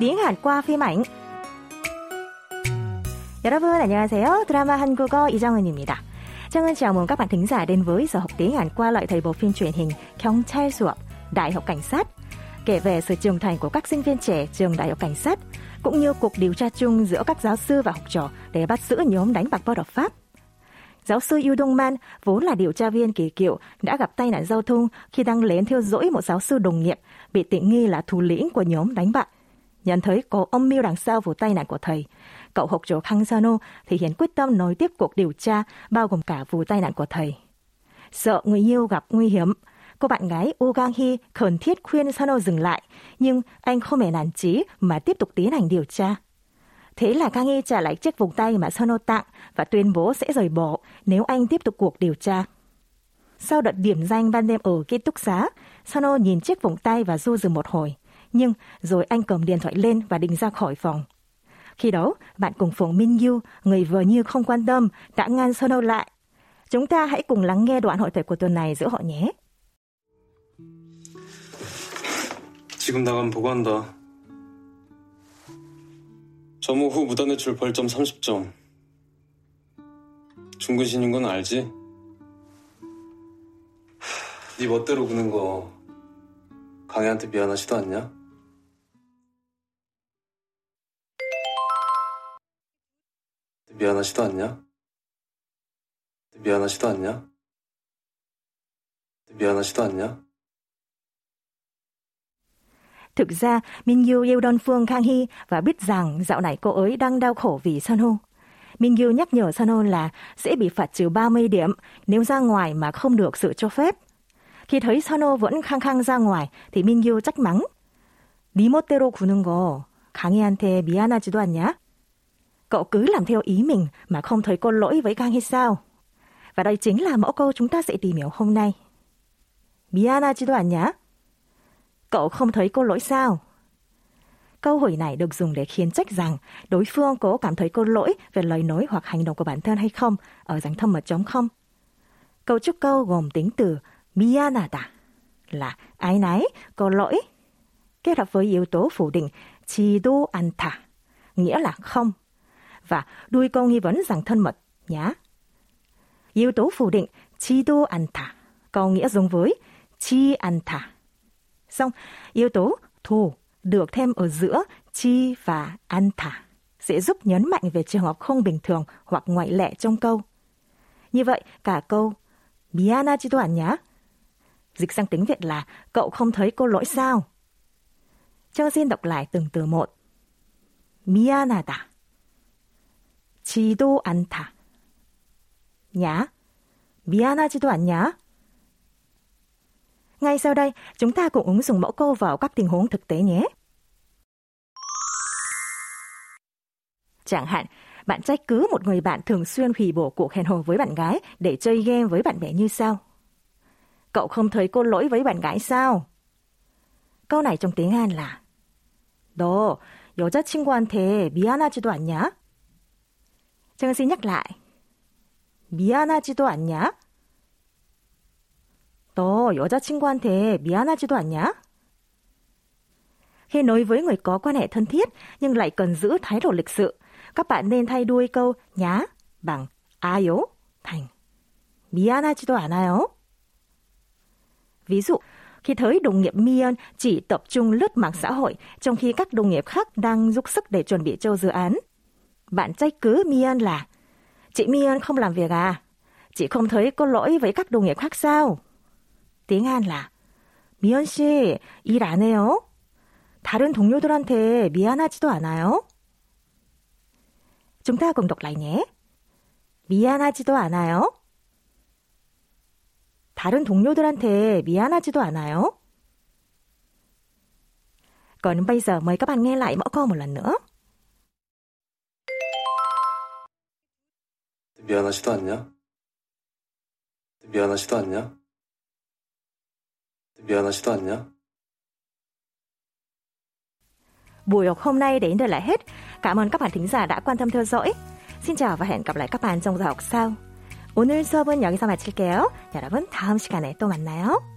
tiếng Hàn qua phim ảnh. 여러분 안녕하세요. 드라마 한국어 이정은입니다. 정은 chào mừng các bạn thính giả đến với giờ học tiếng Hàn qua lại thầy bộ phim truyền hình 경찰 수업, Đại học Cảnh sát, kể về sự trưởng thành của các sinh viên trẻ trường Đại học Cảnh sát, cũng như cuộc điều tra chung giữa các giáo sư và học trò để bắt giữ nhóm đánh bạc bất hợp pháp. Giáo sư Yu Dong Man, vốn là điều tra viên kỳ cựu, đã gặp tai nạn giao thông khi đang lén theo dõi một giáo sư đồng nghiệp bị tình nghi là thủ lĩnh của nhóm đánh bạc. Nhận thấy có âm mưu đằng sau vụ tai nạn của thầy, cậu học trò Kang Sano thể hiện quyết tâm nối tiếp cuộc điều tra bao gồm cả vụ tai nạn của thầy. Sợ người yêu gặp nguy hiểm, cô bạn gái U Gang Hee khẩn thiết khuyên Sano dừng lại, nhưng anh không hề nản chí mà tiếp tục tiến hành điều tra. Thế là Kang Hee trả lại chiếc vòng tay mà Sano tặng và tuyên bố sẽ rời bỏ nếu anh tiếp tục cuộc điều tra. Sau đợt điểm danh ban đêm ở ký túc xá, Sano nhìn chiếc vòng tay và du dừng một hồi Nhưng rồi anh cầm điện thoại lên và định ra khỏi phòng. Khi đó, bạn cùng phòng Min Yu, người vừa như không quan tâm, đã ngăn Sano lại. Chúng ta hãy cùng lắng nghe đoạn hội thoại của tuần này giữa họ nhé. 지금 나가면 보고한다. 점호 후 무단대출 벌점 30점. 중근신인 건 알지? 네 멋대로 구는 거 강희한테 미안하지도 않냐? 미안하지도 않냐? 미안하지도 않냐? 미안하지도 않냐? Thực ra, Min Yu yêu đơn phương Kang Hee và biết rằng dạo này cô ấy đang đau khổ vì Sun Ho. Min Yu nhắc nhở Sun Ho là sẽ bị phạt trừ 30 điểm nếu ra ngoài mà không được sự cho phép. Khi thấy Sun Ho vẫn khăng khăng ra ngoài thì Min Yu trách mắng. 네 멋대로 구는 거 강희한테 미안하지도 않냐? Cậu cứ làm theo ý mình mà không thấy cô lỗi với Kang hay sao? Và đây chính là mẫu câu chúng ta sẽ tìm hiểu hôm nay. Mianajido à nhá. Cậu không thấy cô lỗi sao? Câu hỏi này được dùng để khiến trách rằng đối phương có cảm thấy cô lỗi về lời nói hoặc hành động của bản thân hay không, ở dạng thâm mật chống không. câu trúc câu gồm tính từ miyanata là ai nấy, có lỗi kết hợp với yếu tố phủ định chido anta nghĩa là không và đuôi câu nghi vấn rằng thân mật nhá. Yếu tố phủ định chi đô ăn thả có nghĩa giống với chi ăn thả. Xong, yếu tố thù được thêm ở giữa chi và ăn thả sẽ giúp nhấn mạnh về trường hợp không bình thường hoặc ngoại lệ trong câu. Như vậy, cả câu Miana chi toàn nhá. Dịch sang tiếng Việt là cậu không thấy cô lỗi sao? Cho xin đọc lại từng từ một. Miana ta. 지도 않다. 냐? 미안하지도 않냐? Ngay sau đây, chúng ta cùng ứng dụng mẫu câu vào các tình huống thực tế nhé. Chẳng hạn, bạn trách cứ một người bạn thường xuyên hủy bỏ cuộc hẹn hò với bạn gái để chơi game với bạn bè như sau. Cậu không thấy cô lỗi với bạn gái sao? Câu này trong tiếng Hàn là 너 여자친구한테 미안하지도 않냐? 제가 xin nhắc lại. 미안하지도 않냐? 너 여자친구한테 미안하지도 않냐? Khi nói với người có quan hệ thân thiết nhưng lại cần giữ thái độ lịch sự, các bạn nên thay đuôi câu nhá bằng 아요 thành 미안하지도 않아요. Ví dụ, khi thấy đồng nghiệp Mian chỉ tập trung lướt mạng xã hội trong khi các đồng nghiệp khác đang giúp sức để chuẩn bị cho dự án. Bạn trách cứ Mian là Chị Mian không làm việc à? Chị không thấy có lỗi với các đồng nghiệp khác sao? tiếng Hàn là 미연 씨, 일 안 해요? 다른 동료들한테 미안하지도 않아요? Chúng ta cùng đọc lại nhé. 미안하지도 않아요? 다른 동료들한테 미안하지도 않아요? Còn bây giờ mời các bạn nghe lại mẫu câu một lần nữa. 미안하지도 않냐? 미안하지도 않냐? 미안하지도 않냐? Buổi học hôm nay đến đây là hết. Cảm ơn các bạn thính giả đã quan tâm theo dõi. Xin chào và hẹn gặp lại các bạn trong giờ học sau. 오늘 수업은 여기서 마칠게요. 여러분 다음 시간에 또 만나요.